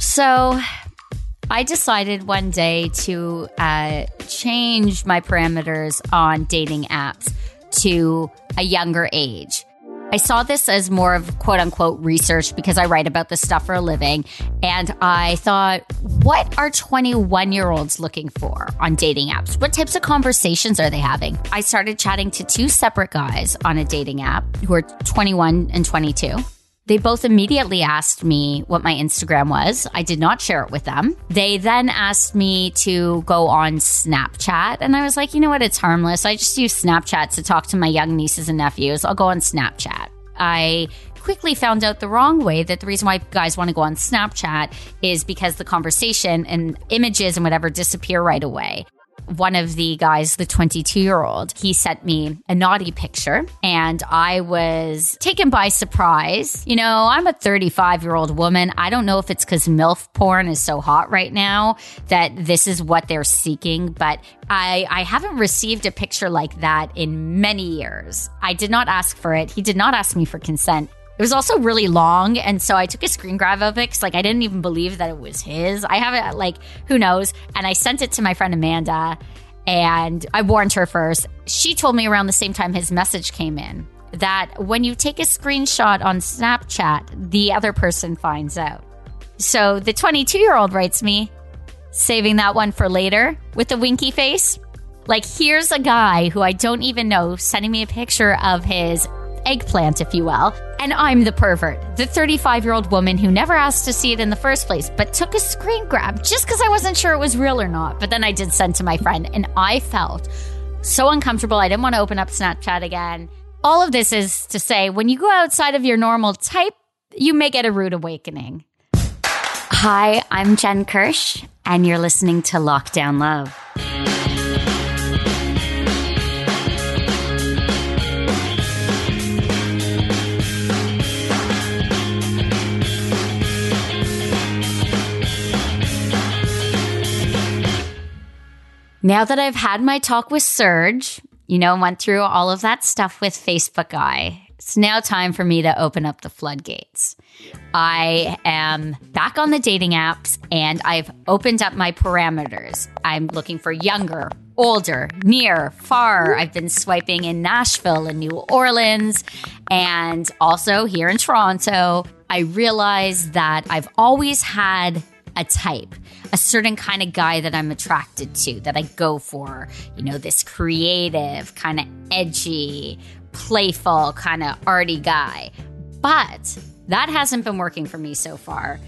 So I decided one day to uh, change my parameters on dating apps to a younger age. I saw this as more of quote unquote research because I write about this stuff for a living. And I thought, what are 21 year olds looking for on dating apps? What types of conversations are they having? I started chatting to two separate guys on a dating app who are 21 and 22. They both immediately asked me what my Instagram was. I did not share it with them. They then asked me to go on Snapchat. And I was like, you know what? It's harmless. I just use Snapchat to talk to my young nieces and nephews. I'll go on Snapchat. I quickly found out the wrong way that the reason why guys want to go on Snapchat is because the conversation and images and whatever disappear right away one of the guys, the 22 year old, he sent me a naughty picture and I was taken by surprise. You know, I'm a 35 year old woman. I don't know if it's because MILF porn is so hot right now that this is what they're seeking, but I, I haven't received a picture like that in many years. I did not ask for it. He did not ask me for consent. It was also really long, and so I took a screen grab of it because, like, I didn't even believe that it was his. I have it, like, who knows? And I sent it to my friend Amanda, and I warned her first. She told me around the same time his message came in that when you take a screenshot on Snapchat, the other person finds out. So the 22 year old writes me, saving that one for later with a winky face. Like, here's a guy who I don't even know sending me a picture of his eggplant, if you will. And I'm the pervert, the 35 year old woman who never asked to see it in the first place, but took a screen grab just because I wasn't sure it was real or not. But then I did send to my friend, and I felt so uncomfortable. I didn't want to open up Snapchat again. All of this is to say when you go outside of your normal type, you may get a rude awakening. Hi, I'm Jen Kirsch, and you're listening to Lockdown Love. Now that I've had my talk with Serge, you know, went through all of that stuff with Facebook Guy, it's now time for me to open up the floodgates. I am back on the dating apps and I've opened up my parameters. I'm looking for younger, older, near, far. I've been swiping in Nashville and New Orleans and also here in Toronto. I realized that I've always had a type, a certain kind of guy that I'm attracted to, that I go for. You know, this creative, kind of edgy, playful, kind of arty guy. But that hasn't been working for me so far.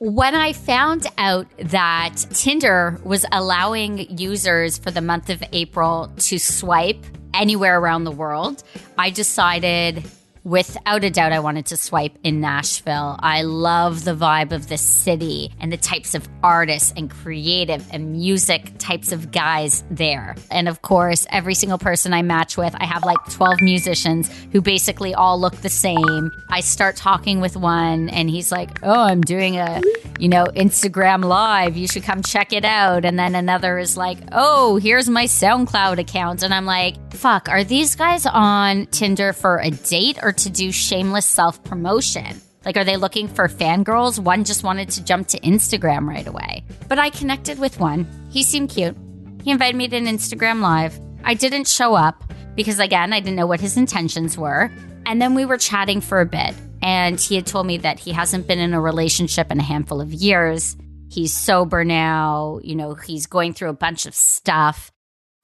When I found out that Tinder was allowing users for the month of April to swipe anywhere around the world, I decided Without a doubt, I wanted to swipe in Nashville. I love the vibe of the city and the types of artists and creative and music types of guys there. And of course, every single person I match with, I have like 12 musicians who basically all look the same. I start talking with one and he's like, Oh, I'm doing a, you know, Instagram live. You should come check it out. And then another is like, Oh, here's my SoundCloud account. And I'm like, Fuck, are these guys on Tinder for a date or to do shameless self promotion. Like, are they looking for fangirls? One just wanted to jump to Instagram right away. But I connected with one. He seemed cute. He invited me to an Instagram live. I didn't show up because, again, I didn't know what his intentions were. And then we were chatting for a bit. And he had told me that he hasn't been in a relationship in a handful of years. He's sober now. You know, he's going through a bunch of stuff.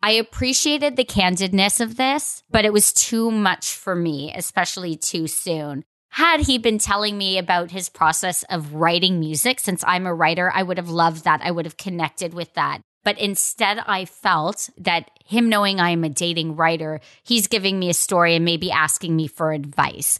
I appreciated the candidness of this, but it was too much for me, especially too soon. Had he been telling me about his process of writing music, since I'm a writer, I would have loved that. I would have connected with that. But instead, I felt that him knowing I am a dating writer, he's giving me a story and maybe asking me for advice.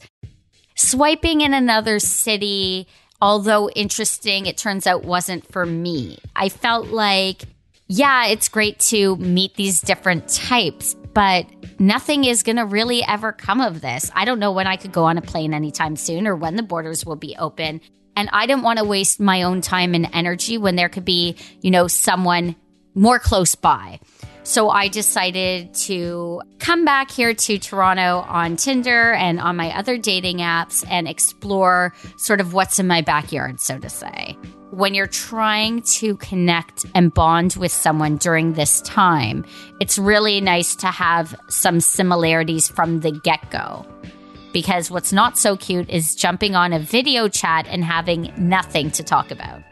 swiping in another city, although interesting, it turns out wasn't for me. I felt like, yeah, it's great to meet these different types, but nothing is going to really ever come of this. I don't know when I could go on a plane anytime soon or when the borders will be open. And I didn't want to waste my own time and energy when there could be, you know, someone more close by. So I decided to come back here to Toronto on Tinder and on my other dating apps and explore sort of what's in my backyard, so to say. When you're trying to connect and bond with someone during this time, it's really nice to have some similarities from the get go. Because what's not so cute is jumping on a video chat and having nothing to talk about.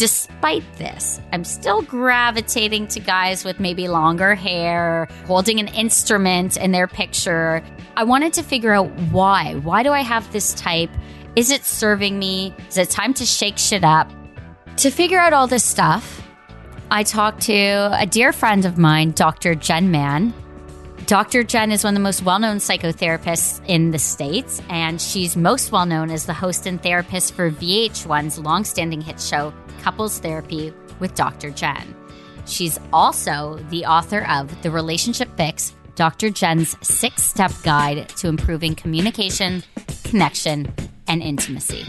Despite this, I'm still gravitating to guys with maybe longer hair, holding an instrument in their picture. I wanted to figure out why. Why do I have this type? Is it serving me? Is it time to shake shit up? To figure out all this stuff, I talked to a dear friend of mine, Dr. Jenn Mann. Dr. Jenn is one of the most well known psychotherapists in the States, and she's most well known as the host and therapist for VH1's long standing hit show, Couples Therapy with Dr. Jenn. She's also the author of The Relationship Fix, Dr. Jenn's six step guide to improving communication, connection, and intimacy.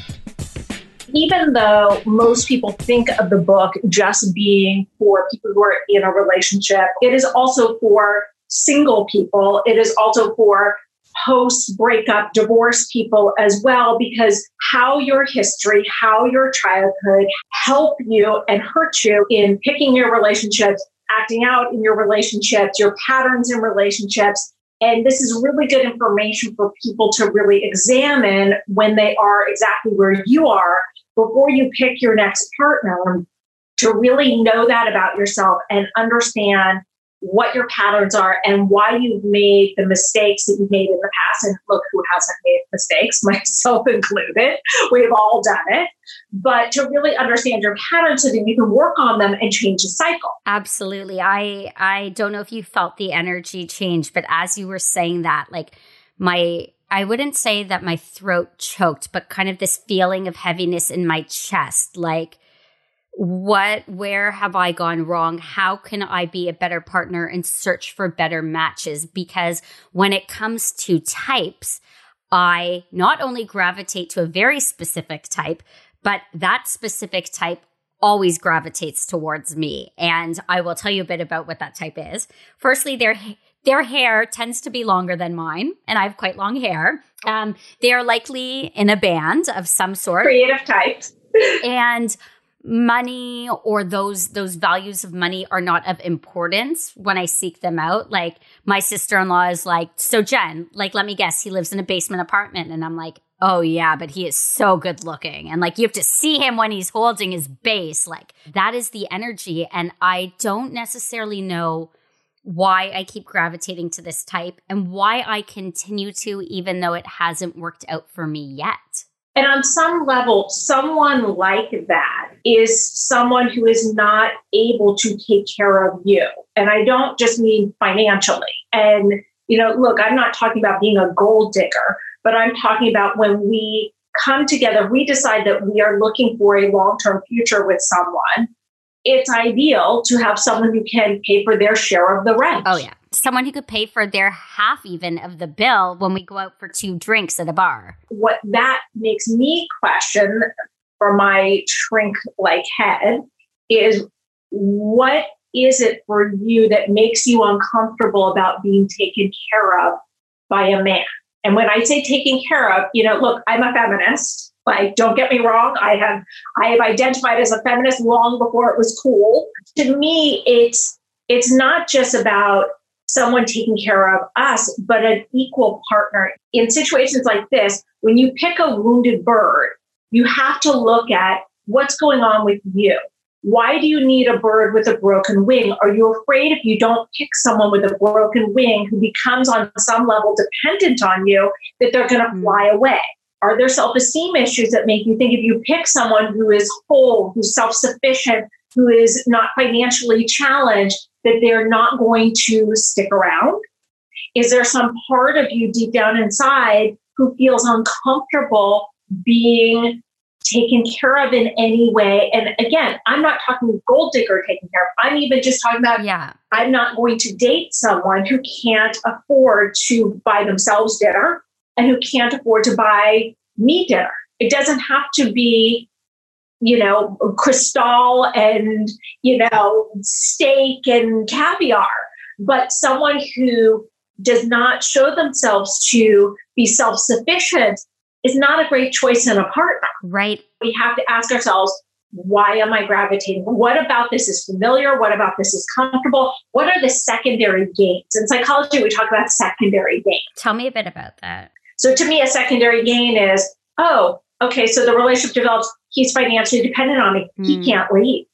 Even though most people think of the book just being for people who are in a relationship, it is also for single people. It is also for post breakup divorce people as well because how your history how your childhood help you and hurt you in picking your relationships acting out in your relationships your patterns in relationships and this is really good information for people to really examine when they are exactly where you are before you pick your next partner to really know that about yourself and understand what your patterns are and why you've made the mistakes that you've made in the past. And look, who hasn't made mistakes, myself included. We've all done it. But to really understand your patterns so that you can work on them and change the cycle. Absolutely. I I don't know if you felt the energy change, but as you were saying that, like my I wouldn't say that my throat choked, but kind of this feeling of heaviness in my chest, like what where have i gone wrong? How can i be a better partner and search for better matches? Because when it comes to types i not only gravitate to a very specific type but that specific type always gravitates towards me. And i will tell you a bit about what that type is. Firstly their their hair tends to be longer than mine and i have quite long hair. Um, they are likely in a band of some sort. Creative types. And money or those those values of money are not of importance when I seek them out. Like my sister-in-law is like, "So Jen, like let me guess, he lives in a basement apartment." And I'm like, "Oh yeah, but he is so good looking." And like you have to see him when he's holding his bass. Like that is the energy and I don't necessarily know why I keep gravitating to this type and why I continue to even though it hasn't worked out for me yet. And on some level, someone like that is someone who is not able to take care of you. And I don't just mean financially. And, you know, look, I'm not talking about being a gold digger, but I'm talking about when we come together, we decide that we are looking for a long term future with someone. It's ideal to have someone who can pay for their share of the rent. Oh, yeah someone who could pay for their half even of the bill when we go out for two drinks at a bar. What that makes me question for my shrink like head is what is it for you that makes you uncomfortable about being taken care of by a man? And when I say taken care of, you know, look, I'm a feminist. Like, don't get me wrong. I have I have identified as a feminist long before it was cool. To me, it's it's not just about someone taking care of us, but an equal partner. In situations like this, when you pick a wounded bird, you have to look at what's going on with you. Why do you need a bird with a broken wing? Are you afraid if you don't pick someone with a broken wing who becomes on some level dependent on you that they're going to mm. fly away? Are there self esteem issues that make you think if you pick someone who is whole, who's self sufficient, who is not financially challenged, that they're not going to stick around? Is there some part of you deep down inside who feels uncomfortable being taken care of in any way. And again, I'm not talking gold digger taken care of. I'm even just talking about yeah. I'm not going to date someone who can't afford to buy themselves dinner and who can't afford to buy me dinner. It doesn't have to be, you know, crystal and, you know, steak and caviar, but someone who does not show themselves to be self sufficient is not a great choice in a partner. Right. We have to ask ourselves, why am I gravitating? What about this is familiar? What about this is comfortable? What are the secondary gains? In psychology, we talk about secondary gains. Tell me a bit about that. So to me, a secondary gain is, oh, okay, so the relationship develops, he's financially dependent on me. Mm. He can't leave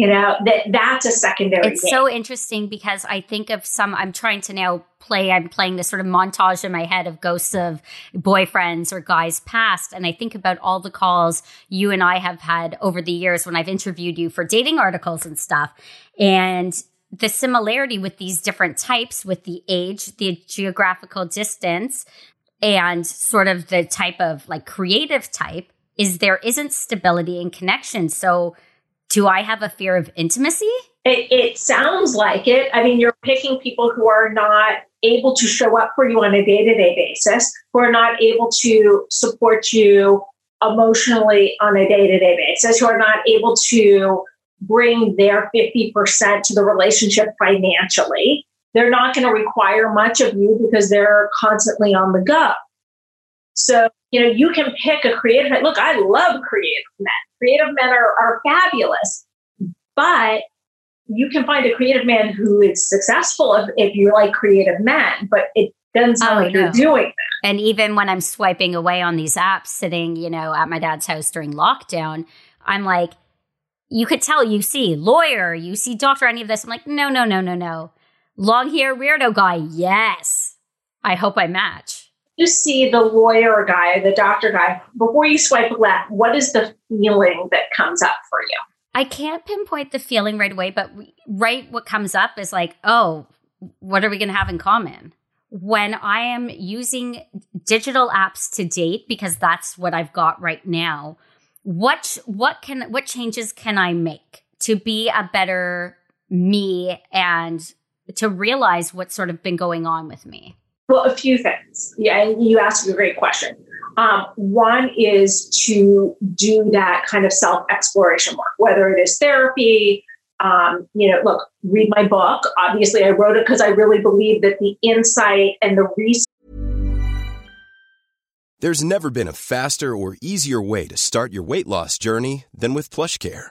you know that that's a secondary it's so interesting because i think of some i'm trying to now play i'm playing this sort of montage in my head of ghosts of boyfriends or guys past. And i think about all the calls you and i have had over the years when i've interviewed you for dating articles and stuff. And the similarity with these different types with the age the geographical distance and sort of the type of like creative type is there isn't stability and connection. So do I have a fear of intimacy? It, it, sounds like it. I mean, you're picking people who are not able to show up for you on a day to day basis, who are not able to support you emotionally on a day to day basis, who are not able to bring their 50% to the relationship financially. They're not going to require much of you because they're constantly on the go. So, you know, you can pick a creative. Look, I love creative men creative men are, are fabulous, but you can find a creative man who is successful if, if you like creative men, but it doesn't sound oh, like no. you're doing that. And even when I'm swiping away on these apps, sitting, you know, at my dad's house during lockdown, I'm like, you could tell you see lawyer, you see doctor, any of this. I'm like, no, no, no, no, no. Long hair weirdo guy, yes. I hope I match you see the lawyer guy, the doctor guy, before you swipe left, what is the feeling that comes up for you? I can't pinpoint the feeling right away, but right what comes up is like, oh, what are we going to have in common? When I am using digital apps to date, because that's what I've got right now, what what can what changes can I make to be a better me and to realize what's sort of been going on with me? Well, a few things. Yeah, and you asked a great question. Um, one is to do that kind of self exploration work, whether it is therapy. Um, you know, look, read my book. Obviously, I wrote it because I really believe that the insight and the research. There's never been a faster or easier way to start your weight loss journey than with PlushCare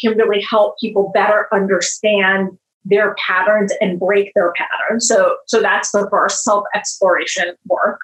can really help people better understand their patterns and break their patterns. So, so that's the first self exploration work.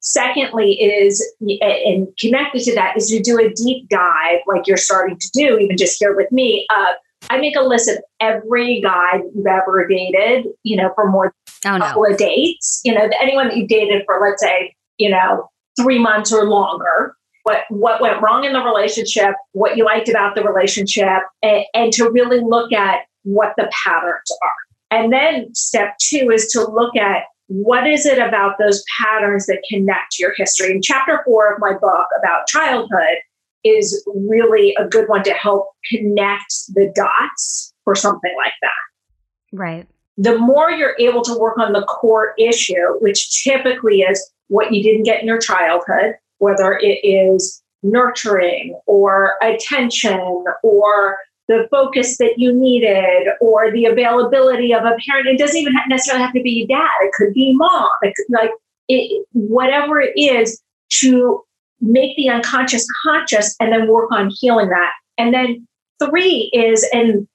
Secondly, is and connected to that is to do a deep dive, like you're starting to do, even just here with me. Uh, I make a list of every guy you've ever dated, you know, for more than oh, a couple no. of dates. You know, anyone that you've dated for, let's say, you know, three months or longer what what went wrong in the relationship, what you liked about the relationship, and, and to really look at what the patterns are. And then step two is to look at what is it about those patterns that connect to your history. And chapter four of my book about childhood is really a good one to help connect the dots for something like that. Right. The more you're able to work on the core issue, which typically is what you didn't get in your childhood, whether it is nurturing or attention or the focus that you needed or the availability of a parent. It doesn't even necessarily have to be dad. It could be mom. It could, like it, whatever it is to make the unconscious conscious and then work on healing that. And then three is, and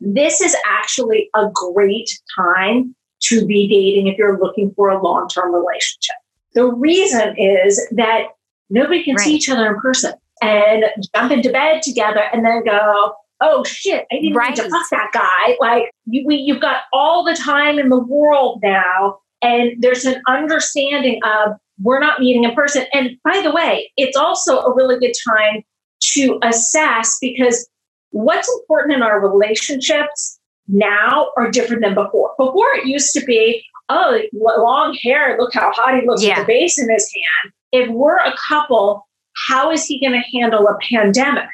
this is actually a great time to be dating if you're looking for a long-term relationship. The reason is that Nobody can right. see each other in person and jump into bed together and then go, oh shit, I didn't right. need to fuck that guy. Like you, we, you've got all the time in the world now. And there's an understanding of we're not meeting in person. And by the way, it's also a really good time to assess because what's important in our relationships now are different than before. Before it used to be, oh, long hair, look how hot he looks yeah. with the bass in his hand. If we're a couple, how is he going to handle a pandemic?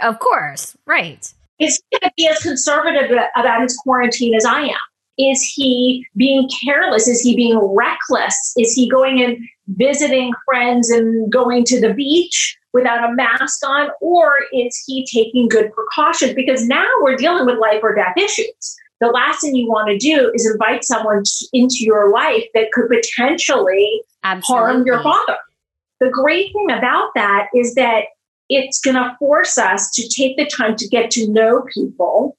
Of course, right. Is he going to be as conservative about his quarantine as I am? Is he being careless? Is he being reckless? Is he going and visiting friends and going to the beach without a mask on? Or is he taking good precautions? Because now we're dealing with life or death issues. The last thing you want to do is invite someone into your life that could potentially Absolutely. harm your father. The great thing about that is that it's going to force us to take the time to get to know people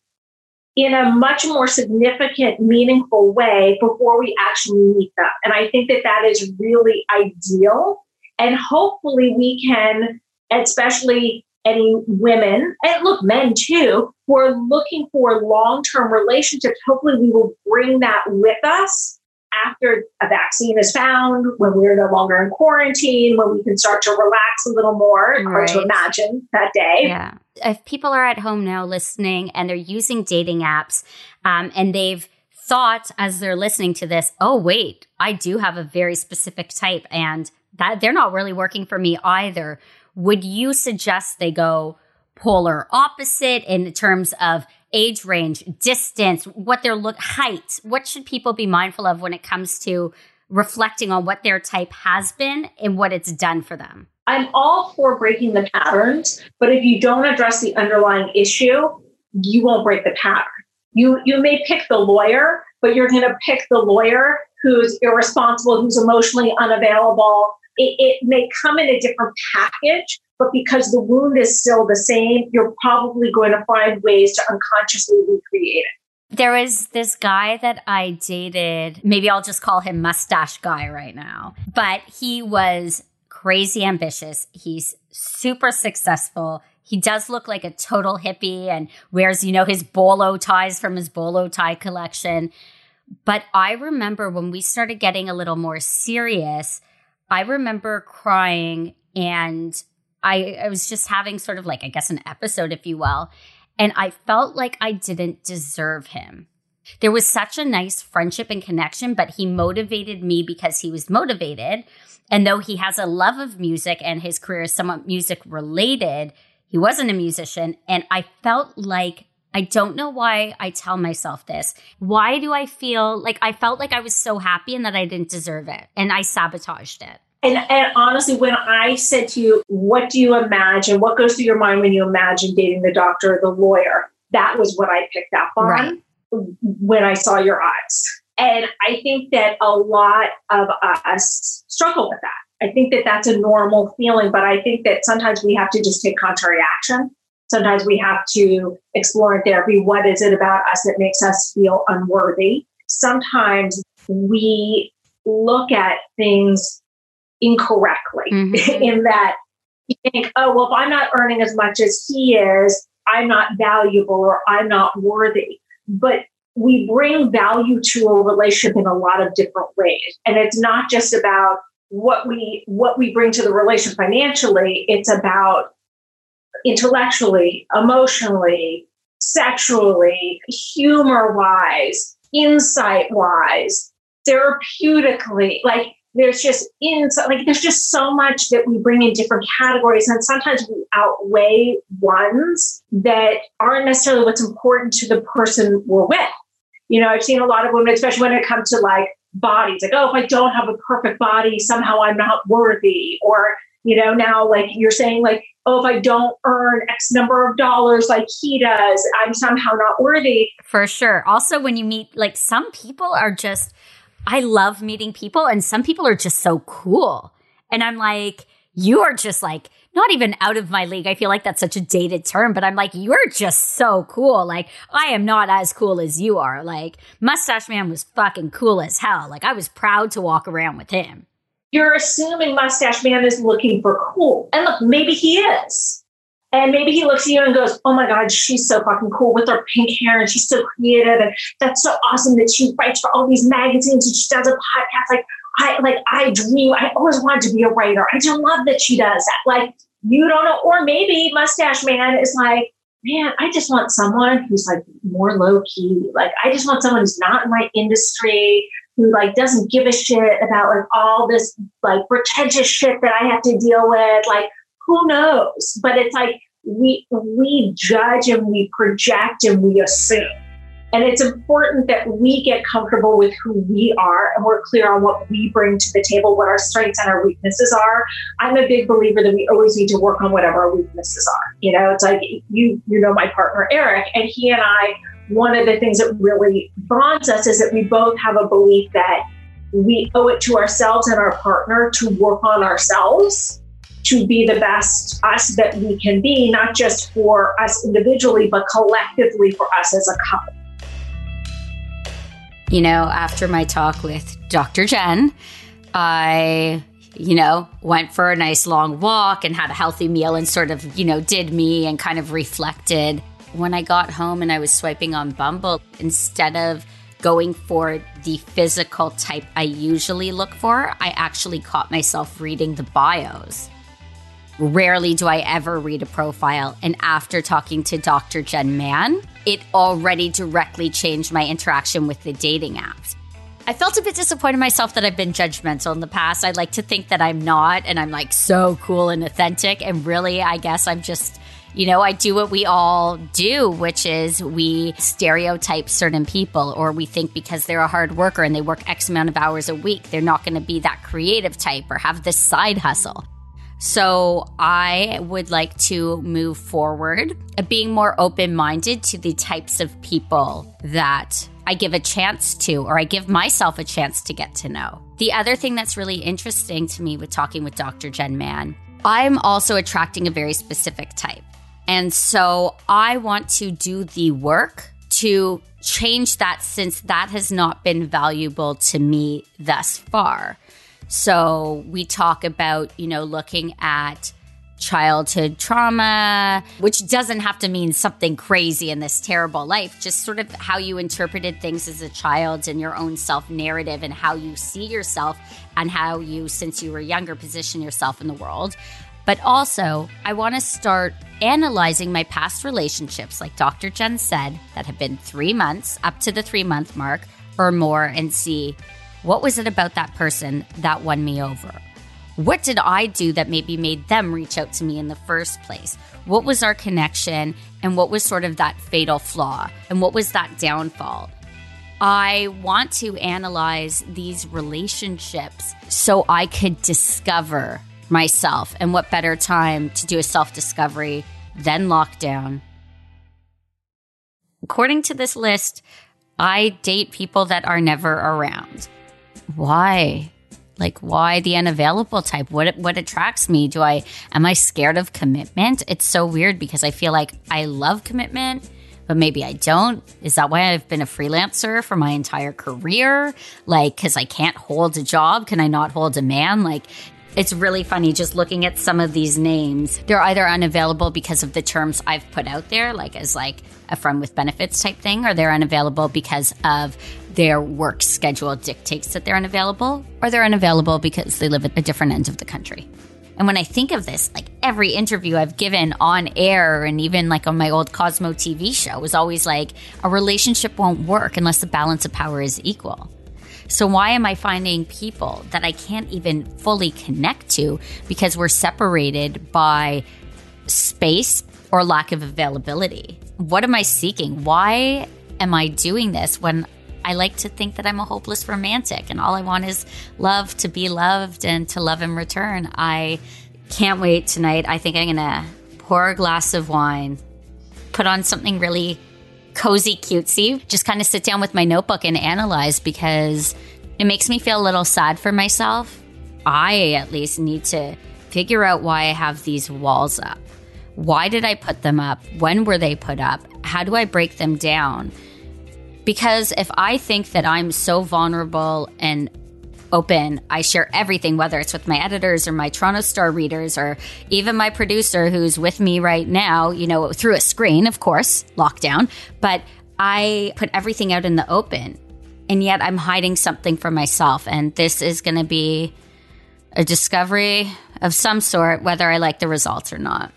in a much more significant, meaningful way before we actually meet them. And I think that that is really ideal. And hopefully, we can, especially any women, and look, men too, who are looking for long term relationships, hopefully, we will bring that with us after a vaccine is found, when we're no longer in quarantine, when we can start to relax a little more, right. hard to imagine that day. Yeah. If people are at home now listening and they're using dating apps um, and they've thought as they're listening to this, oh, wait, I do have a very specific type and that they're not really working for me either. Would you suggest they go polar opposite in terms of age range, distance, what their look, height. What should people be mindful of when it comes to reflecting on what their type has been and what it's done for them? I'm all for breaking the patterns, but if you don't address the underlying issue, you won't break the pattern. You you may pick the lawyer, but you're going to pick the lawyer who's irresponsible, who's emotionally unavailable. It, it may come in a different package, but because the wound is still the same, you're probably going to find ways to unconsciously recreate it. There was this guy that I dated. Maybe I'll just call him mustache guy right now. But he was crazy ambitious. He's super successful. He does look like a total hippie and wears, you know, his bolo ties from his bolo tie collection. But I remember when we started getting a little more serious, I remember crying and I, I was just having sort of like, I guess, an episode, if you will. And I felt like I didn't deserve him. There was such a nice friendship and connection, but he motivated me because he was motivated. And though he has a love of music and his career is somewhat music related, he wasn't a musician. And I felt like I don't know why I tell myself this. Why do I feel like I felt like I was so happy and that I didn't deserve it? And I sabotaged it. And, and honestly, when I said to you, what do you imagine? What goes through your mind when you imagine dating the doctor or the lawyer? That was what I picked up on right. when I saw your eyes. And I think that a lot of us struggle with that. I think that that's a normal feeling, but I think that sometimes we have to just take contrary action. Sometimes we have to explore in therapy what is it about us that makes us feel unworthy. Sometimes we look at things incorrectly mm-hmm. in that you think, oh, well, if I'm not earning as much as he is, I'm not valuable or I'm not worthy. But we bring value to a relationship in a lot of different ways. And it's not just about what we what we bring to the relation financially, it's about intellectually, emotionally, sexually, humor wise, insight wise, therapeutically. Like there's just in like there's just so much that we bring in different categories and sometimes we outweigh ones that aren't necessarily what's important to the person we're with. You know i've seen a lot of women especially when it comes to like bodies like oh if i don't have a perfect body somehow i'm not worthy or you know now like you're saying like oh if i don't earn x number of dollars like he does i'm somehow not worthy. For sure. Also when you meet like some people are just I love meeting people and some people are just so cool. And I'm like, you are just like not even out of my league. I feel like that's such a dated term, but I'm like, you're just so cool. Like, I am not as cool as you are. Like, Mustache Man was fucking cool as hell. Like, I was proud to walk around with him. you're assuming Mustache Man is looking for cool. And look, maybe he is. And maybe he looks at you and goes, Oh my God, she's so fucking cool with her pink hair and she's so creative. And that's so awesome that she writes for all these magazines and she does a podcast. Like, I like I dream, I always wanted to be a writer. I just love that she does that. Like, you don't know, or maybe Mustache Man is like, man, I just want someone who's like more low key. Like, I just want someone who's not in my industry, who like doesn't give a shit about like all this like pretentious shit that I have to deal with. Like, who knows? But it's like we we judge and we project and we assume. And it's important that we get comfortable with who we are and we're clear on what we bring to the table, what our strengths and our weaknesses are. I'm a big believer that we always need to work on whatever our weaknesses are. You know, it's like you you know my partner Eric, and he and I, one of the things that really bonds us is that we both have a belief that we owe it to ourselves and our partner to work on ourselves to be the best us that we can be, not just for us individually, but collectively for us as a couple. You know, after my talk with Dr. Jenn, I, you know, went for a nice long walk and had a healthy meal and sort of, you know, did me and kind of reflected. When I got home and I was swiping on Bumble, instead of going for the physical type I usually look for, I actually caught myself reading the bios. Rarely do I ever read a profile. And after talking to Dr. Jenn Mann, it already directly changed my interaction with the dating apps. I felt a bit disappointed myself that I've been judgmental in the past. I'd like to think that I'm not, and I'm like so cool and authentic. And really, I guess I'm just, you know, I do what we all do, which is we stereotype certain people, or we think because they're a hard worker and they work X amount of hours a week, they're not going to be that creative type or have this side hustle. So I would like to move forward, uh, being more open minded to the types of people that I give a chance to, or I give myself a chance to get to know. The other thing that's really interesting to me with talking with Dr. Jenn Mann, I'm also attracting a very specific type. And so I want to do the work to change that since that has not been valuable to me thus far. So we talk about, you know, looking at childhood trauma, which doesn't have to mean something crazy in this terrible life, just sort of how you interpreted things as a child and your own self narrative and how you see yourself and how you, since you were younger, position yourself in the world. But also, I want to start analyzing my past relationships, like Dr. Jenn said, that have been three months up to the three month mark or more, and see what was it about that person that won me over? What did I do that maybe made them reach out to me in the first place? What was our connection and what was sort of that fatal flaw and what was that downfall? I want to analyze these relationships so I could discover myself. And what better time to do a self discovery than lockdown? According to this list, I date people that are never around why? Like why the unavailable type? What what attracts me? Do I am I scared of commitment? It's so weird because I feel like I love commitment, but maybe I don't. Is that why I've been a freelancer for my entire career? Like cuz I can't hold a job, can I not hold a man? Like it's really funny just looking at some of these names. They're either unavailable because of the terms I've put out there, like as like a friend with benefits type thing, or they're unavailable because of their work schedule dictates that they're unavailable, or they're unavailable because they live at a different end of the country. And when I think of this, like every interview I've given on air and even like on my old Cosmo TV show was always like a relationship won't work unless the balance of power is equal. So why am I finding people that I can't even fully connect to because we're separated by space or lack of availability? What am I seeking? Why am I doing this when I like to think that I'm a hopeless romantic and all I want is love to be loved and to love in return? I can't wait tonight. I think I'm going to pour a glass of wine, put on something really cozy cutesy. Just kind of sit down with my notebook and analyze because it makes me feel a little sad for myself. I at least need to figure out why I have these walls up. Why did I put them up? When were they put up? How do I break them down? Because if I think that I'm so vulnerable and open. I share everything, whether it's with my editors or my Toronto Star readers or even my producer who's with me right now, you know, through a screen, of course, lockdown. But I put everything out in the open. And yet I'm hiding something from myself. And this is going to be a discovery of some sort, whether I like the results or not.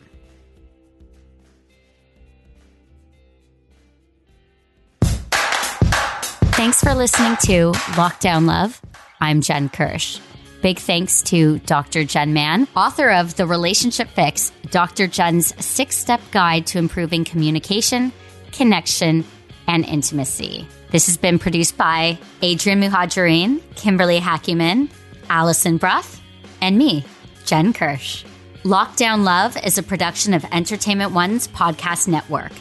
Thanks for listening to Lockdown Love. I'm Jen Kirsch. Big thanks to Dr. Jenn Mann, author of The Relationship Fix, Dr. Jenn's six step guide to improving communication, connection, and intimacy. This has been produced by Adrian Muhajirin, Kimberly Hackyman, Allison Bruff, and me, Jen Kirsch. Lockdown Love is a production of Entertainment One's podcast network.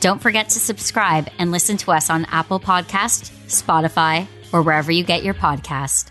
Don't forget to subscribe and listen to us on Apple Podcast, Spotify, or wherever you get your podcast.